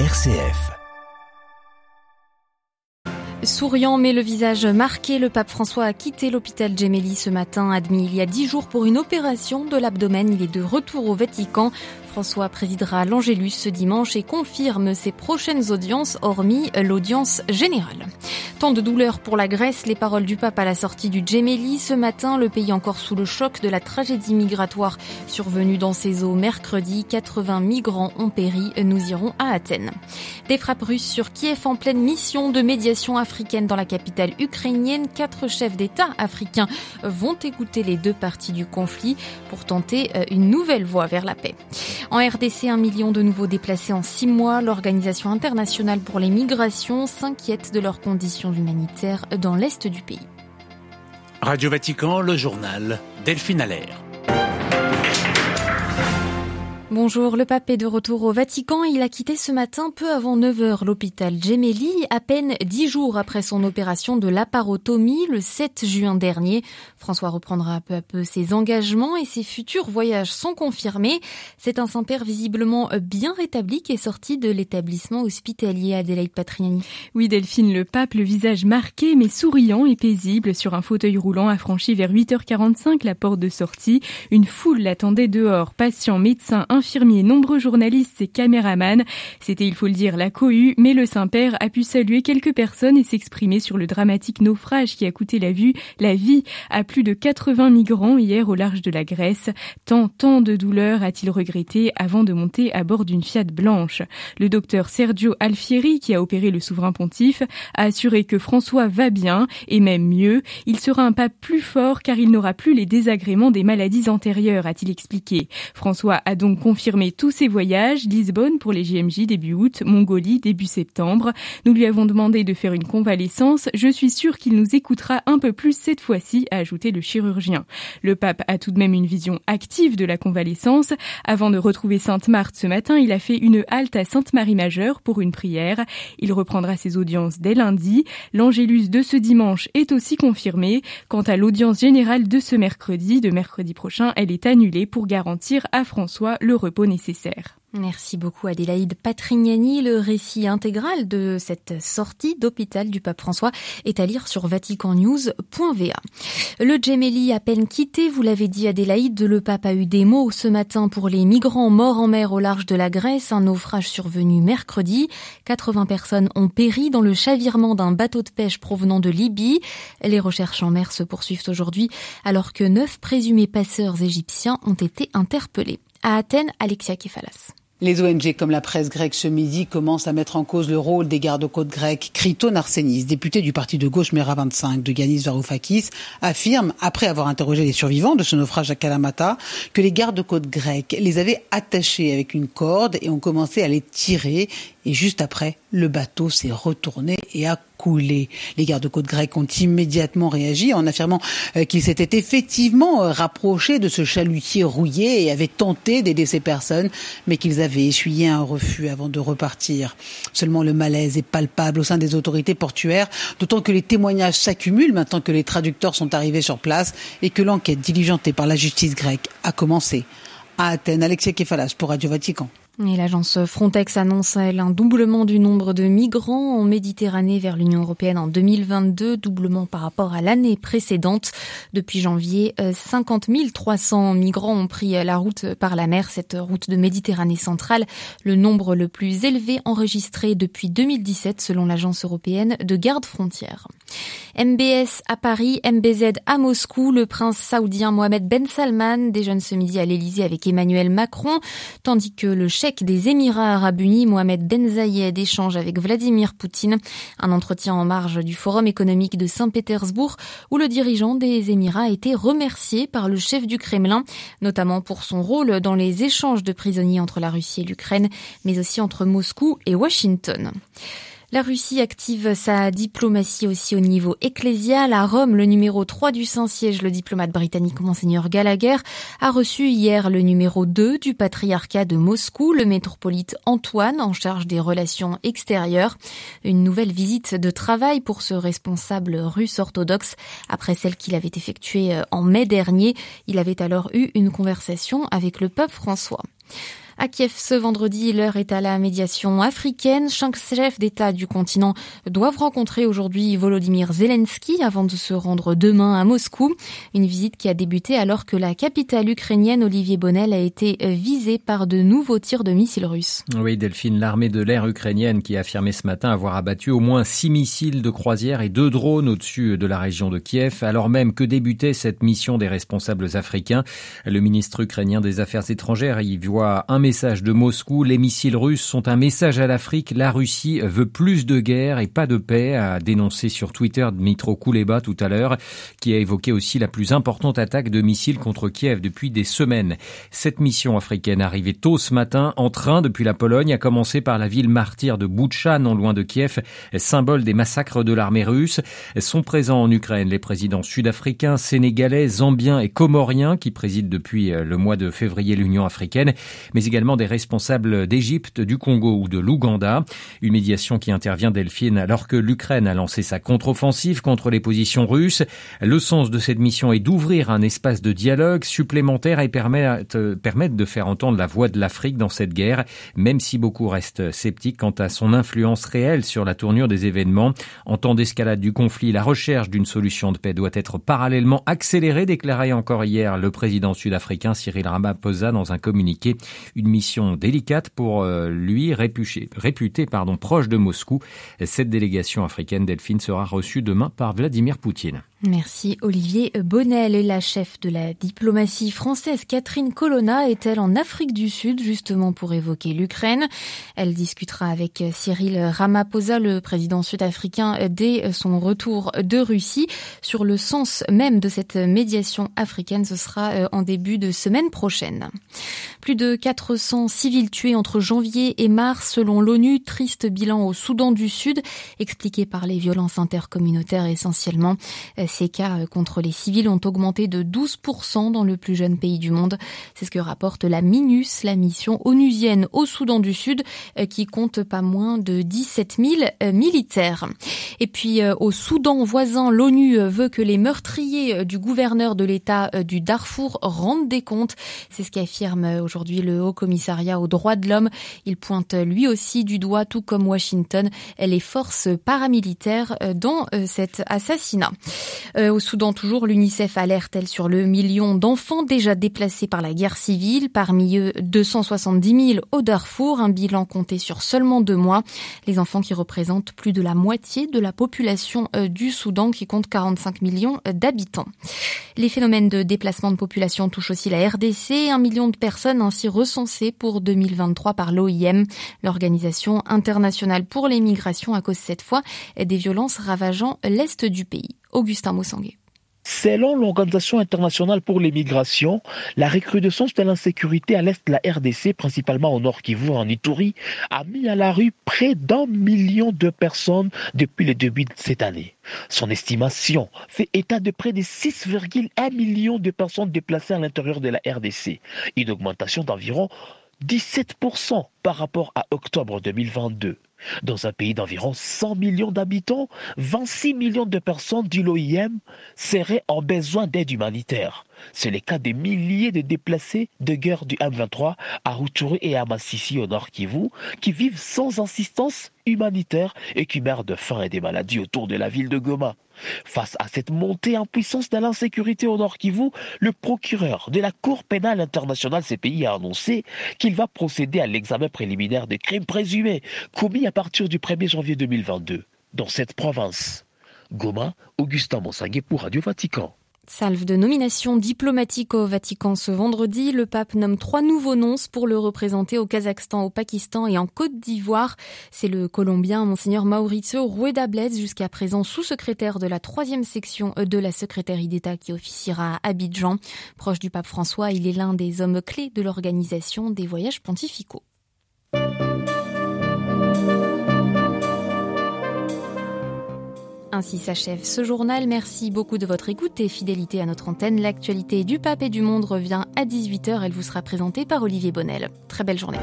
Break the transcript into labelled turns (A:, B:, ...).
A: RCF.
B: Souriant mais le visage marqué, le pape François a quitté l'hôpital Gemelli ce matin, admis il y a dix jours pour une opération de l'abdomen. Il est de retour au Vatican. François présidera l'Angélus ce dimanche et confirme ses prochaines audiences, hormis l'audience générale. Tant de douleur pour la Grèce, les paroles du pape à la sortie du Gemelli. Ce matin, le pays encore sous le choc de la tragédie migratoire survenue dans ses eaux mercredi. 80 migrants ont péri. Nous irons à Athènes. Des frappes russes sur Kiev en pleine mission de médiation africaine dans la capitale ukrainienne. Quatre chefs d'État africains vont écouter les deux parties du conflit pour tenter une nouvelle voie vers la paix. En RDC, un million de nouveaux déplacés en six mois. L'Organisation internationale pour les migrations s'inquiète de leurs conditions humanitaires dans l'est du pays.
C: Radio Vatican, le journal Delphine Allaire.
B: Bonjour, le pape est de retour au Vatican. Il a quitté ce matin peu avant 9h l'hôpital Gemelli, à peine dix jours après son opération de laparotomie le 7 juin dernier. François reprendra peu à peu ses engagements et ses futurs voyages sont confirmés. C'est un Saint-Père visiblement bien rétabli qui est sorti de l'établissement hospitalier Adélaïde Patriani.
D: Oui, Delphine, le pape, le visage marqué mais souriant et paisible sur un fauteuil roulant a franchi vers 8h45 la porte de sortie. Une foule l'attendait dehors, patients, médecins, infirmiers, nombreux journalistes et caméramans. C'était, il faut le dire, la cohue, mais le Saint-Père a pu saluer quelques personnes et s'exprimer sur le dramatique naufrage qui a coûté la vue, la vie à plus de 80 migrants hier au large de la Grèce. Tant, tant de douleurs a-t-il regretté avant de monter à bord d'une Fiat blanche. Le docteur Sergio Alfieri, qui a opéré le souverain pontife, a assuré que François va bien et même mieux. Il sera un pape plus fort car il n'aura plus les désagréments des maladies antérieures, a-t-il expliqué. François a donc confirmé tous ses voyages, Lisbonne pour les JMJ début août, Mongolie début septembre. Nous lui avons demandé de faire une convalescence. Je suis sûr qu'il nous écoutera un peu plus cette fois-ci, a ajouté le chirurgien. Le pape a tout de même une vision active de la convalescence. Avant de retrouver Sainte Marthe ce matin, il a fait une halte à Sainte-Marie Majeure pour une prière. Il reprendra ses audiences dès lundi. L'Angélus de ce dimanche est aussi confirmé. Quant à l'audience générale de ce mercredi, de mercredi prochain, elle est annulée pour garantir à François le repos nécessaire.
B: Merci beaucoup Adélaïde Patrignani. Le récit intégral de cette sortie d'hôpital du pape François est à lire sur vaticannews.va. Le Gemelli à peine quitté, vous l'avez dit Adélaïde, le pape a eu des mots ce matin pour les migrants morts en mer au large de la Grèce, un naufrage survenu mercredi. 80 personnes ont péri dans le chavirement d'un bateau de pêche provenant de Libye. Les recherches en mer se poursuivent aujourd'hui alors que neuf présumés passeurs égyptiens ont été interpellés. À Athènes, Alexia Kefalas.
E: Les ONG comme la presse grecque ce midi commencent à mettre en cause le rôle des gardes-côtes grecs. Kriton Arsenis, député du parti de gauche Mera 25 de Yanis Varoufakis, affirme, après avoir interrogé les survivants de ce naufrage à Kalamata, que les gardes-côtes grecs les avaient attachés avec une corde et ont commencé à les tirer. Et juste après, le bateau s'est retourné et a coulé. Les gardes-côtes grecs ont immédiatement réagi en affirmant qu'ils s'étaient effectivement rapprochés de ce chalutier rouillé et avaient tenté d'aider ces personnes, mais qu'ils avaient essuyé un refus avant de repartir. Seulement le malaise est palpable au sein des autorités portuaires, d'autant que les témoignages s'accumulent maintenant que les traducteurs sont arrivés sur place et que l'enquête diligentée par la justice grecque a commencé. À Athènes, Alexia Kefalas pour Radio Vatican.
B: Et l'agence Frontex annonce, elle, un doublement du nombre de migrants en Méditerranée vers l'Union européenne en 2022, doublement par rapport à l'année précédente. Depuis janvier, 50 300 migrants ont pris la route par la mer, cette route de Méditerranée centrale, le nombre le plus élevé enregistré depuis 2017 selon l'agence européenne de garde-frontières. MBS à Paris, MBZ à Moscou, le prince saoudien Mohamed Ben Salman déjeune ce midi à l'Elysée avec Emmanuel Macron, tandis que le chef des Émirats arabes unis, Mohamed Ben Zayed, échange avec Vladimir Poutine. Un entretien en marge du Forum économique de Saint-Pétersbourg où le dirigeant des Émirats a été remercié par le chef du Kremlin, notamment pour son rôle dans les échanges de prisonniers entre la Russie et l'Ukraine, mais aussi entre Moscou et Washington. La Russie active sa diplomatie aussi au niveau ecclésial. À Rome, le numéro 3 du Saint-Siège, le diplomate britannique Monseigneur Gallagher, a reçu hier le numéro 2 du patriarcat de Moscou, le métropolite Antoine, en charge des relations extérieures. Une nouvelle visite de travail pour ce responsable russe orthodoxe après celle qu'il avait effectuée en mai dernier. Il avait alors eu une conversation avec le pape François. À Kiev ce vendredi, l'heure est à la médiation africaine. Cinq chefs d'État du continent doivent rencontrer aujourd'hui Volodymyr Zelensky avant de se rendre demain à Moscou. Une visite qui a débuté alors que la capitale ukrainienne, Olivier Bonnel, a été visée par de nouveaux tirs de missiles russes.
A: Oui, Delphine, l'armée de l'air ukrainienne qui a affirmé ce matin avoir abattu au moins six missiles de croisière et deux drones au-dessus de la région de Kiev, alors même que débutait cette mission des responsables africains. Le ministre ukrainien des Affaires étrangères y voit un message de Moscou. Les missiles russes sont un message à l'Afrique. La Russie veut plus de guerre et pas de paix, a dénoncé sur Twitter Dmitro Kuleba tout à l'heure, qui a évoqué aussi la plus importante attaque de missiles contre Kiev depuis des semaines. Cette mission africaine arrivée tôt ce matin en train depuis la Pologne a commencé par la ville martyre de Boutcha, non loin de Kiev, symbole des massacres de l'armée russe. Sont présents en Ukraine les présidents sud-africains, sénégalais, zambiens et comoriens qui président depuis le mois de février l'Union africaine, mais également des responsables d'Égypte, du Congo ou de l'Ouganda. Une médiation qui intervient Delphine alors que l'Ukraine a lancé sa contre-offensive contre les positions russes. Le sens de cette mission est d'ouvrir un espace de dialogue supplémentaire et permettre, permettre de faire entendre la voix de l'Afrique dans cette guerre, même si beaucoup restent sceptiques quant à son influence réelle sur la tournure des événements. En temps d'escalade du conflit, la recherche d'une solution de paix doit être parallèlement accélérée, déclarait encore hier le président sud-africain Cyril Ramaphosa dans un communiqué. Mission délicate pour euh, lui, réputé, réputé pardon, proche de Moscou. Cette délégation africaine, Delphine, sera reçue demain par Vladimir Poutine.
B: Merci Olivier Bonnel. Et la chef de la diplomatie française, Catherine Colonna, est-elle en Afrique du Sud justement pour évoquer l'Ukraine? Elle discutera avec Cyril Ramaphosa, le président sud-africain, dès son retour de Russie. Sur le sens même de cette médiation africaine, ce sera euh, en début de semaine prochaine. Plus de 400 civils tués entre janvier et mars selon l'ONU. Triste bilan au Soudan du Sud, expliqué par les violences intercommunautaires essentiellement. Ces cas euh, contre les civils ont augmenté de 12% dans le plus jeune pays du monde. C'est ce que rapporte la MINUS, la mission onusienne au Soudan du Sud, euh, qui compte pas moins de 17 000 euh, militaires. Et puis au Soudan voisin, l'ONU veut que les meurtriers du gouverneur de l'État du Darfour rendent des comptes. C'est ce qu'affirme aujourd'hui le Haut Commissariat aux droits de l'homme. Il pointe lui aussi du doigt, tout comme Washington, les forces paramilitaires dans cet assassinat. Euh, au Soudan toujours, l'UNICEF alerte elle sur le million d'enfants déjà déplacés par la guerre civile, parmi eux 270 000 au Darfour, un bilan compté sur seulement deux mois. Les enfants qui représentent plus de la moitié de la population euh, du Soudan qui compte 45 millions d'habitants. Les phénomènes de déplacement de population touchent aussi la RDC, un million de personnes ainsi recensées pour 2023 par l'OIM, l'Organisation internationale pour les migrations à cause cette fois des violences ravageant l'est du pays. Augustin Moussanguet.
F: Selon l'Organisation internationale pour les migrations, la recrudescence de l'insécurité à l'est de la RDC, principalement au nord Kivu, en Ituri, a mis à la rue près d'un million de personnes depuis le début de cette année. Son estimation fait état de près de 6,1 millions de personnes déplacées à l'intérieur de la RDC, une augmentation d'environ 17% par rapport à octobre 2022. Dans un pays d'environ 100 millions d'habitants, 26 millions de personnes, dit l'OIM, seraient en besoin d'aide humanitaire. C'est le cas des milliers de déplacés de guerre du M23 à Rutshuru et à Massissi au nord Kivu, qui vivent sans assistance humanitaire et qui meurent de faim et des maladies autour de la ville de Goma. Face à cette montée en puissance de l'insécurité au nord Kivu, le procureur de la Cour pénale internationale CPI a annoncé qu'il va procéder à l'examen préliminaire des crimes présumés commis à partir du 1er janvier 2022 dans cette province. Goma, Augustin Monsanguet pour Radio Vatican.
B: Salve de nomination diplomatique au Vatican ce vendredi. Le pape nomme trois nouveaux nonces pour le représenter au Kazakhstan, au Pakistan et en Côte d'Ivoire. C'est le Colombien Monseigneur Mauricio Rueda Blez, jusqu'à présent sous-secrétaire de la troisième section de la secrétaire d'État qui officiera à Abidjan. Proche du pape François, il est l'un des hommes clés de l'organisation des voyages pontificaux. Ainsi s'achève ce journal. Merci beaucoup de votre écoute et fidélité à notre antenne. L'actualité du pape et du monde revient à 18h. Elle vous sera présentée par Olivier Bonnel. Très belle journée.